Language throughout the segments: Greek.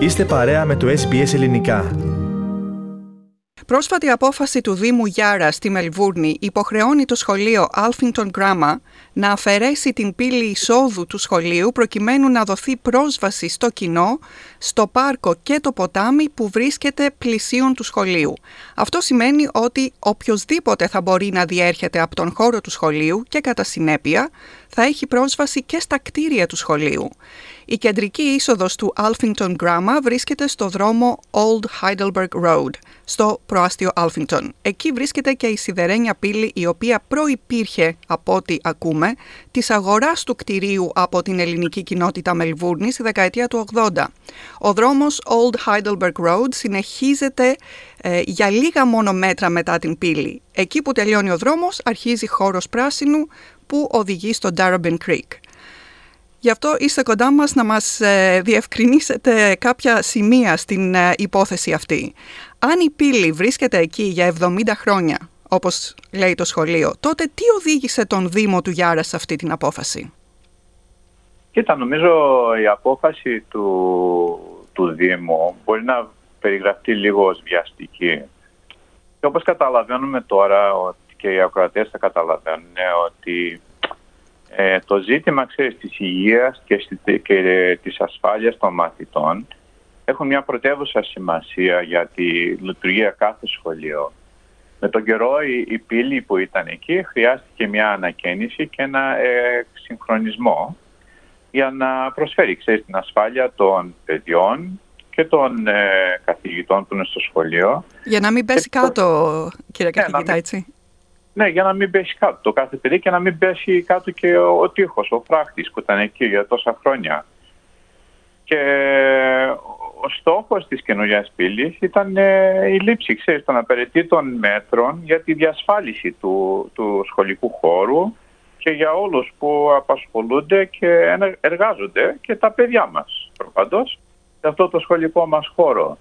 Είστε παρέα με το SBS Ελληνικά. Πρόσφατη απόφαση του Δήμου Γιάρα στη Μελβούρνη υποχρεώνει το σχολείο Alphington Grammar να αφαιρέσει την πύλη εισόδου του σχολείου προκειμένου να δοθεί πρόσβαση στο κοινό, στο πάρκο και το ποτάμι που βρίσκεται πλησίον του σχολείου. Αυτό σημαίνει ότι οποιοδήποτε θα μπορεί να διέρχεται από τον χώρο του σχολείου και κατά συνέπεια θα έχει πρόσβαση και στα κτίρια του σχολείου. Η κεντρική είσοδος του Alphington Grammar βρίσκεται στο δρόμο Old Heidelberg Road, στο προάστιο Alphington. Εκεί βρίσκεται και η σιδερένια πύλη η οποία προϋπήρχε, από ό,τι ακούμε, της αγοράς του κτηρίου από την ελληνική κοινότητα Μελβούρνη στη δεκαετία του 80. Ο δρόμος Old Heidelberg Road συνεχίζεται ε, για λίγα μόνο μέτρα μετά την πύλη. Εκεί που τελειώνει ο δρόμος αρχίζει χώρος πράσινου που οδηγεί στο Darabin Creek. Γι' αυτό είστε κοντά μας να μας ε, διευκρινίσετε κάποια σημεία στην ε, υπόθεση αυτή. Αν η πύλη βρίσκεται εκεί για 70 χρόνια, όπως λέει το σχολείο, τότε τι οδήγησε τον Δήμο του Γιάρα σε αυτή την απόφαση; Κοίτα, νομίζω η απόφαση του, του Δήμου μπορεί να περιγραφεί λίγο ως βιαστική. Και όπως καταλαβαίνουμε τώρα και οι ακροατές θα καταλαβαίνουν ότι ε, το ζήτημα ξέρεις, της υγείας και, και της ασφάλειας των μαθητών έχουν μια πρωτεύουσα σημασία για τη λειτουργία κάθε σχολείου. Με τον καιρό η, πύλη που ήταν εκεί χρειάστηκε μια ανακαίνιση και ένα ε, συγχρονισμό για να προσφέρει ξέρεις, την ασφάλεια των παιδιών και των ε, καθηγητών που είναι στο σχολείο. Για να μην πέσει κάτω, κύριε ναι, καθηγητά, έτσι. Ναι, για να μην πέσει κάτω το κάθε παιδί και να μην πέσει κάτω και ο, ο τείχος, ο φράχτης που ήταν εκεί για τόσα χρόνια. Και ο στόχος της καινούργιας πύλης ήταν ε, η λήψη ξέρεις, των απαραίτητων μέτρων για τη διασφάλιση του, του σχολικού χώρου και για όλους που απασχολούνται και εργάζονται και τα παιδιά μας προπαντός σε αυτό το σχολικό μας χώρο.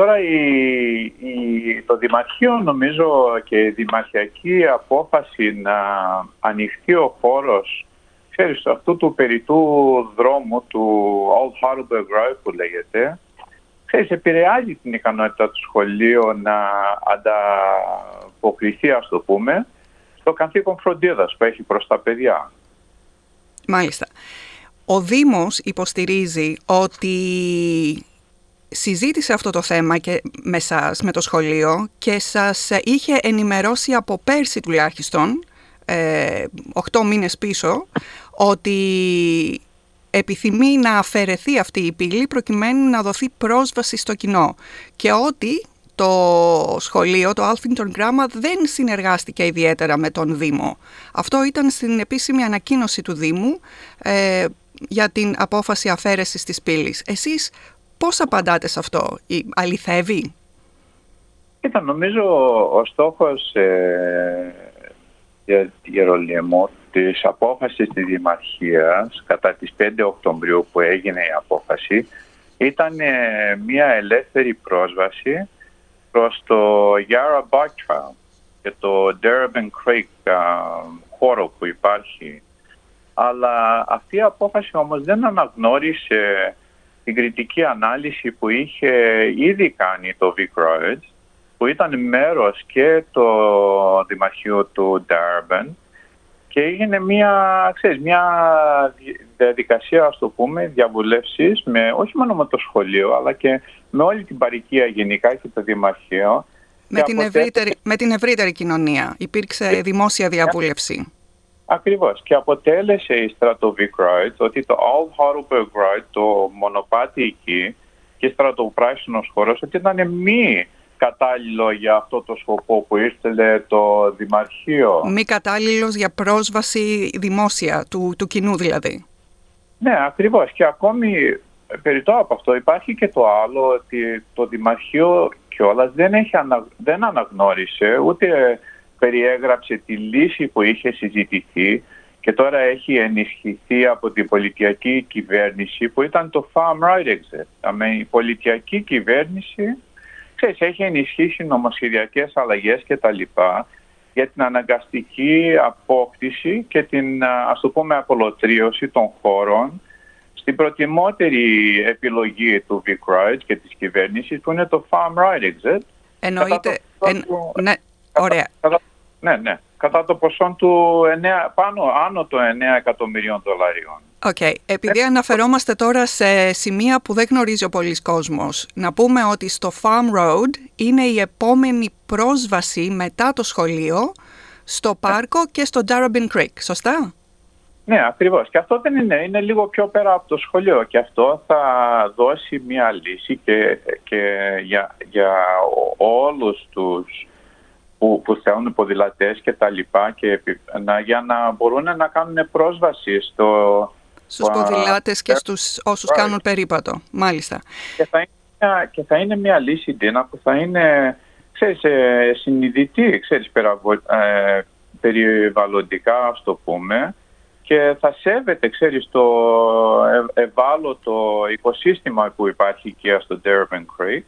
Τώρα η, το Δημαρχείο νομίζω και η δημαρχιακή απόφαση να ανοιχτεί ο χώρος ξέρεις, αυτού του περιτού δρόμου του Old Harbour Road που λέγεται ξέρεις, επηρεάζει την ικανότητα του σχολείου να ανταποκριθεί ας το πούμε στο καθήκον φροντίδας που έχει προς τα παιδιά. Μάλιστα. Ο Δήμος υποστηρίζει ότι συζήτησε αυτό το θέμα και με σας, με το σχολείο και σας είχε ενημερώσει από πέρσι τουλάχιστον, ε, 8 μήνες πίσω, ότι επιθυμεί να αφαιρεθεί αυτή η πύλη προκειμένου να δοθεί πρόσβαση στο κοινό και ότι το σχολείο, το Alphington Grammar, δεν συνεργάστηκε ιδιαίτερα με τον Δήμο. Αυτό ήταν στην επίσημη ανακοίνωση του Δήμου ε, για την απόφαση αφαίρεσης της πύλης. Εσείς Πώς απαντάτε σε αυτό, αληθεύει; Κοίτα, νομίζω ο στόχος ε, για Γερολίμου της απόφασης της Δημαρχίας κατά τις 5 Οκτωβρίου που έγινε η απόφαση ήταν ε, μια ελεύθερη πρόσβαση προς το Yarra Bike και το Durban Creek χώρο που υπάρχει. Αλλά αυτή η απόφαση όμως δεν αναγνώρισε την κριτική ανάλυση που είχε ήδη κάνει το Vic Roads, που ήταν μέρος και το Δημαρχείο του Durban και έγινε μια, ξέρεις, μια διαδικασία, ας το πούμε, διαβουλεύσεις με, όχι μόνο με το σχολείο, αλλά και με όλη την παροικία γενικά και το Δημαρχείο. Με, την, ευρύτερη, με την ευρύτερη κοινωνία υπήρξε ε, δημόσια διαβούλευση. Ακριβώς. Και αποτέλεσε η στρατοβικράιτ ότι το Old Harbour Ride, το μονοπάτι εκεί και στρατοπράσινος χώρος, ότι ήταν μη κατάλληλο για αυτό το σκοπό που ήρθε το Δημαρχείο. Μη κατάλληλος για πρόσβαση δημόσια, του, του κοινού δηλαδή. Ναι, ακριβώς. Και ακόμη περιττό από αυτό υπάρχει και το άλλο ότι το Δημαρχείο κιόλας δεν, έχει δεν αναγνώρισε ούτε περιέγραψε τη λύση που είχε συζητηθεί και τώρα έχει ενισχυθεί από την πολιτιακή κυβέρνηση που ήταν το Farm Right Exit. Η πολιτιακή κυβέρνηση ξέρεις, έχει ενισχύσει νομοσχεδιακές αλλαγές και τα λοιπά για την αναγκαστική απόκτηση και την ας το πούμε απολωτρίωση των χώρων στην προτιμότερη επιλογή του VicRoads και της κυβέρνησης που είναι το Farm Road Exit. Εννοείται, εν, ναι, ωραία. Κατά, ναι, ναι, κατά το ποσό του 9, πάνω, άνω των 9 εκατομμυρίων δολαρίων. OK. Okay. Επειδή αναφερόμαστε τώρα σε σημεία που δεν γνωρίζει ο πολύς κόσμος, να πούμε ότι στο Farm Road είναι η επόμενη πρόσβαση μετά το σχολείο στο πάρκο και στο Darebin Creek, σωστά; Ναι, ακριβώς. Και αυτό δεν είναι, είναι λίγο πιο πέρα από το σχολείο και αυτό θα δώσει μια λύση και, και για, για όλους τους που, που θέλουν ποδηλατές και τα λοιπά και να, για να μπορούν να κάνουν πρόσβαση στο... Στους ποδηλάτες και στους όσους κάνουν περίπατο, μάλιστα. Και θα είναι μια, και θα είναι μια λύση, Ντίνα, που θα είναι ξέρεις, ε, συνειδητή, ξέρεις, ε, περιβαλλοντικά, ας το πούμε, και θα σέβεται, ξέρεις, το ευάλωτο οικοσύστημα που υπάρχει εκεί στο Durban Creek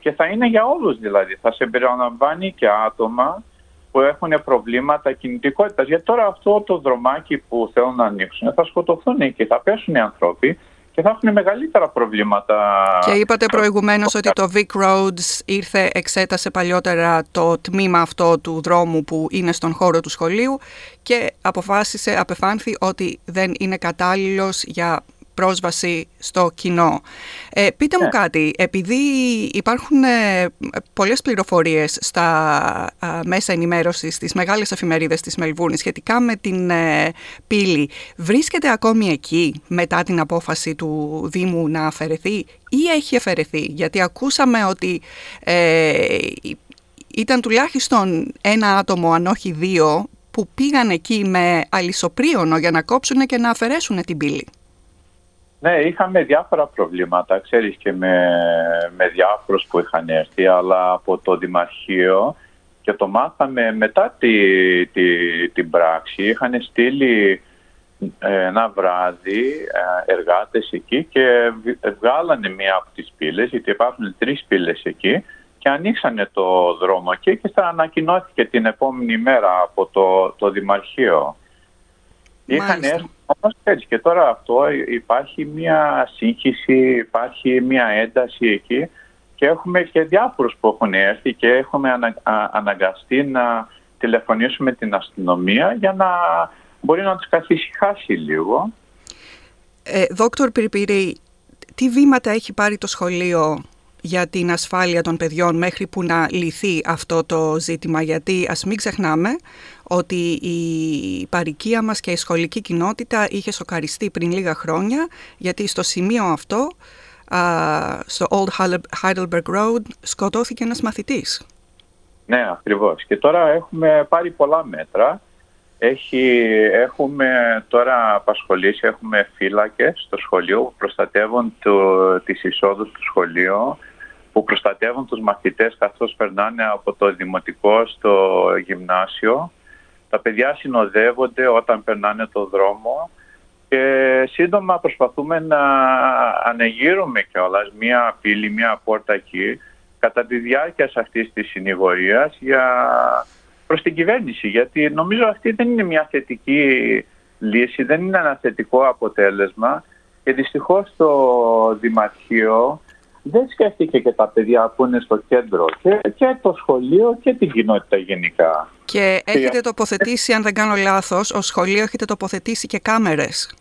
και θα είναι για όλους δηλαδή. Θα σε περιλαμβάνει και άτομα που έχουν προβλήματα κινητικότητας. Γιατί τώρα αυτό το δρομάκι που θέλουν να ανοίξουν θα σκοτωθούν και θα πέσουν οι άνθρωποι και θα έχουν μεγαλύτερα προβλήματα. Και είπατε προηγουμένως ότι το Vic Roads ήρθε, εξέτασε παλιότερα το τμήμα αυτό του δρόμου που είναι στον χώρο του σχολείου και αποφάσισε, απεφάνθη ότι δεν είναι κατάλληλος για πρόσβαση στο κοινό. Ε, πείτε μου ναι. κάτι, επειδή υπάρχουν ε, πολλές πληροφορίες στα μέσα ενημέρωσης στις μεγάλες εφημερίδες της Μελβούρνης σχετικά με την ε, πύλη, βρίσκεται ακόμη εκεί μετά την απόφαση του Δήμου να αφαιρεθεί ή έχει αφαιρεθεί, γιατί ακούσαμε ότι ε, ήταν τουλάχιστον ένα άτομο, αν όχι δύο, που πήγαν εκεί με αλυσοπρίωνο για να κόψουν και να αφαιρέσουν την πύλη. Ναι, είχαμε διάφορα προβλήματα, ξέρεις και με, με διάφορους που είχαν έρθει, αλλά από το Δημαρχείο και το μάθαμε μετά τη, τη, την πράξη. Είχαν στείλει ε, ένα βράδυ ε, εργάτες εκεί και βγάλανε μία από τις πύλες, γιατί υπάρχουν τρεις πύλες εκεί και ανοίξανε το δρόμο εκεί και θα ανακοινώθηκε την επόμενη μέρα από το, το Δημαρχείο. Είχαν έρθει όμως έτσι και τώρα αυτό υπάρχει μια σύγχυση, υπάρχει μια ένταση εκεί και έχουμε και διάφορους που έχουν έρθει και έχουμε αναγκαστεί να τηλεφωνήσουμε την αστυνομία για να μπορεί να τους καθησυχάσει λίγο. Ε, Δόκτωρ Πυρπυρή, τι βήματα έχει πάρει το σχολείο για την ασφάλεια των παιδιών μέχρι που να λυθεί αυτό το ζήτημα γιατί ας μην ξεχνάμε ότι η παροικία μας και η σχολική κοινότητα είχε σοκαριστεί πριν λίγα χρόνια γιατί στο σημείο αυτό στο Old Heidelberg Road σκοτώθηκε ένας μαθητής. Ναι, ακριβώς. Και τώρα έχουμε πάρει πολλά μέτρα. Έχει, έχουμε τώρα απασχολήσει, έχουμε φύλακες στο σχολείο που προστατεύουν το, τις εισόδους του σχολείου που προστατεύουν τους μαθητές καθώς περνάνε από το δημοτικό στο γυμνάσιο. Τα παιδιά συνοδεύονται όταν περνάνε το δρόμο και σύντομα προσπαθούμε να ανεγείρουμε κιόλας μία πύλη, μία πόρτα εκεί κατά τη διάρκεια αυτής της συνηγορίας για... προς την κυβέρνηση γιατί νομίζω αυτή δεν είναι μια θετική λύση, δεν είναι ένα θετικό αποτέλεσμα και δυστυχώς το Δημαρχείο δεν σκέφτηκε και τα παιδιά που είναι στο κέντρο και, και το σχολείο και την κοινότητα γενικά. Και έχετε τοποθετήσει, αν δεν κάνω λάθος, ως σχολείο έχετε τοποθετήσει και κάμερες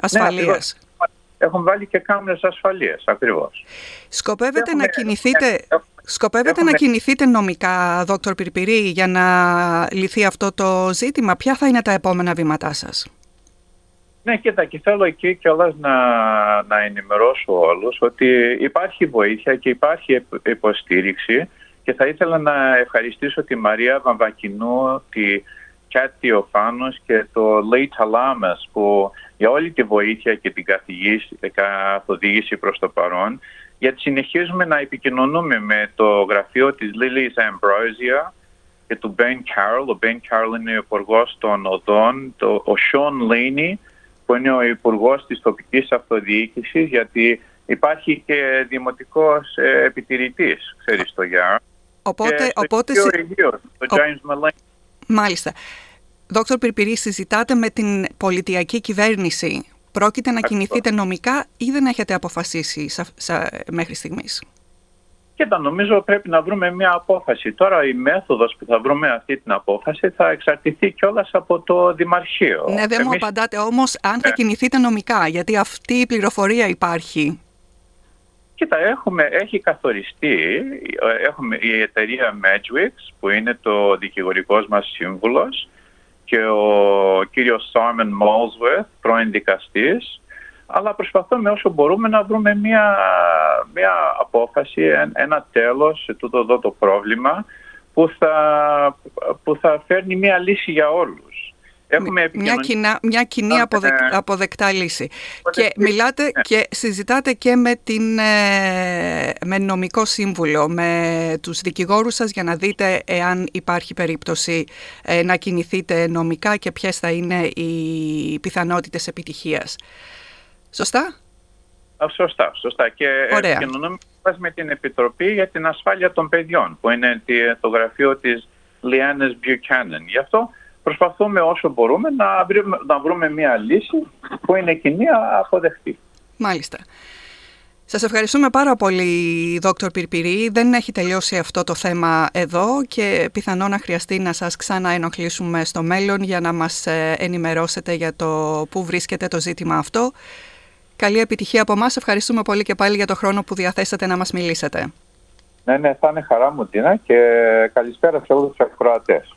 ασφαλείας. Ναι, Έχουμε βάλει και κάμερες ασφαλείας, ακριβώς. Σκοπεύετε να κινηθείτε... Σκοπεύετε να κινηθείτε νομικά, δόκτωρ Πυρπυρή, για να λυθεί αυτό το ζήτημα; Ποια θα είναι τα επόμενα βήματά σας; Ναι, κοίτα, και θέλω εκεί κιόλας να, να ενημερώσω όλους ότι υπάρχει βοήθεια και υπάρχει υποστήριξη και θα ήθελα να ευχαριστήσω τη Μαρία Βαμβακινού, τη Κιάτι Οφάνος και το Λέι Ταλάμας που για όλη τη βοήθεια και την καθοδήγηση προς το παρόν γιατί συνεχίζουμε να επικοινωνούμε με το γραφείο της Lilies Ambrosia και του Ben Carroll. Ο Ben Carroll είναι ο υπουργός των οδών, το, ο Sean Laney που είναι ο Υπουργός της τοπικής αυτοδιοίκησης, γιατί υπάρχει και δημοτικός ε, επιτηρητής, ξέρεις το Γιά. Οπότε, και οπότε... το ο James Μάλιστα. Δόκτωρ Πυρπυρής, συζητάτε με την πολιτιακή κυβέρνηση Πρόκειται να κινηθείτε νομικά ή δεν έχετε αποφασίσει μέχρι στιγμής; Κοίτα, νομίζω πρέπει να βρούμε μια απόφαση. Τώρα η μέθοδος που θα βρούμε αυτή την απόφαση θα εξαρτηθεί κιόλας από το Δημαρχείο. Ναι, δεν μου απαντάτε όμως αν θα ναι. κινηθείτε νομικά, γιατί αυτή η πληροφορία υπάρχει. Κοίτα, έχουμε, έχει καθοριστεί, έχουμε η εταιρεία Magwix που είναι το δικηγορικός μας σύμβουλος και ο κύριος Simon Molesworth, πρώην δικαστής, αλλά προσπαθούμε όσο μπορούμε να βρούμε μια, μια απόφαση, ένα τέλος σε τούτο εδώ το πρόβλημα που θα, που θα φέρνει μια λύση για όλους. Έχουμε μια, κοινά, μια κοινή αποδεκ, αποδεκτά λύση. Και μιλάτε ναι. και συζητάτε και με, την, ε, με νομικό σύμβουλο, με τους δικηγόρους σας για να δείτε εάν υπάρχει περίπτωση ε, να κινηθείτε νομικά και ποιες θα είναι οι πιθανότητες επιτυχίας. Σωστά; Σωστά, σωστά. Και επικοινωνούμε με την Επιτροπή για την Ασφάλεια των Παιδιών, που είναι το γραφείο της Λιάννης Buchanan. Γι' αυτό προσπαθούμε όσο μπορούμε να βρούμε, να βρούμε μια λύση που είναι κοινή αποδεχτή. Μάλιστα. Σας ευχαριστούμε πάρα πολύ, Δόκτωρ Πυρπυρή. Δεν έχει τελειώσει αυτό το θέμα εδώ και πιθανό να χρειαστεί να σας ξαναενοχλήσουμε στο μέλλον για να μας ε, ενημερώσετε για το πού βρίσκεται το ζήτημα αυτό. Καλή επιτυχία από εμάς. Ευχαριστούμε πολύ και πάλι για το χρόνο που διαθέσατε να μας μιλήσετε. Ναι, ναι, θα είναι χαρά μου, Τίνα, και καλησπέρα σε όλους τους ακροατές.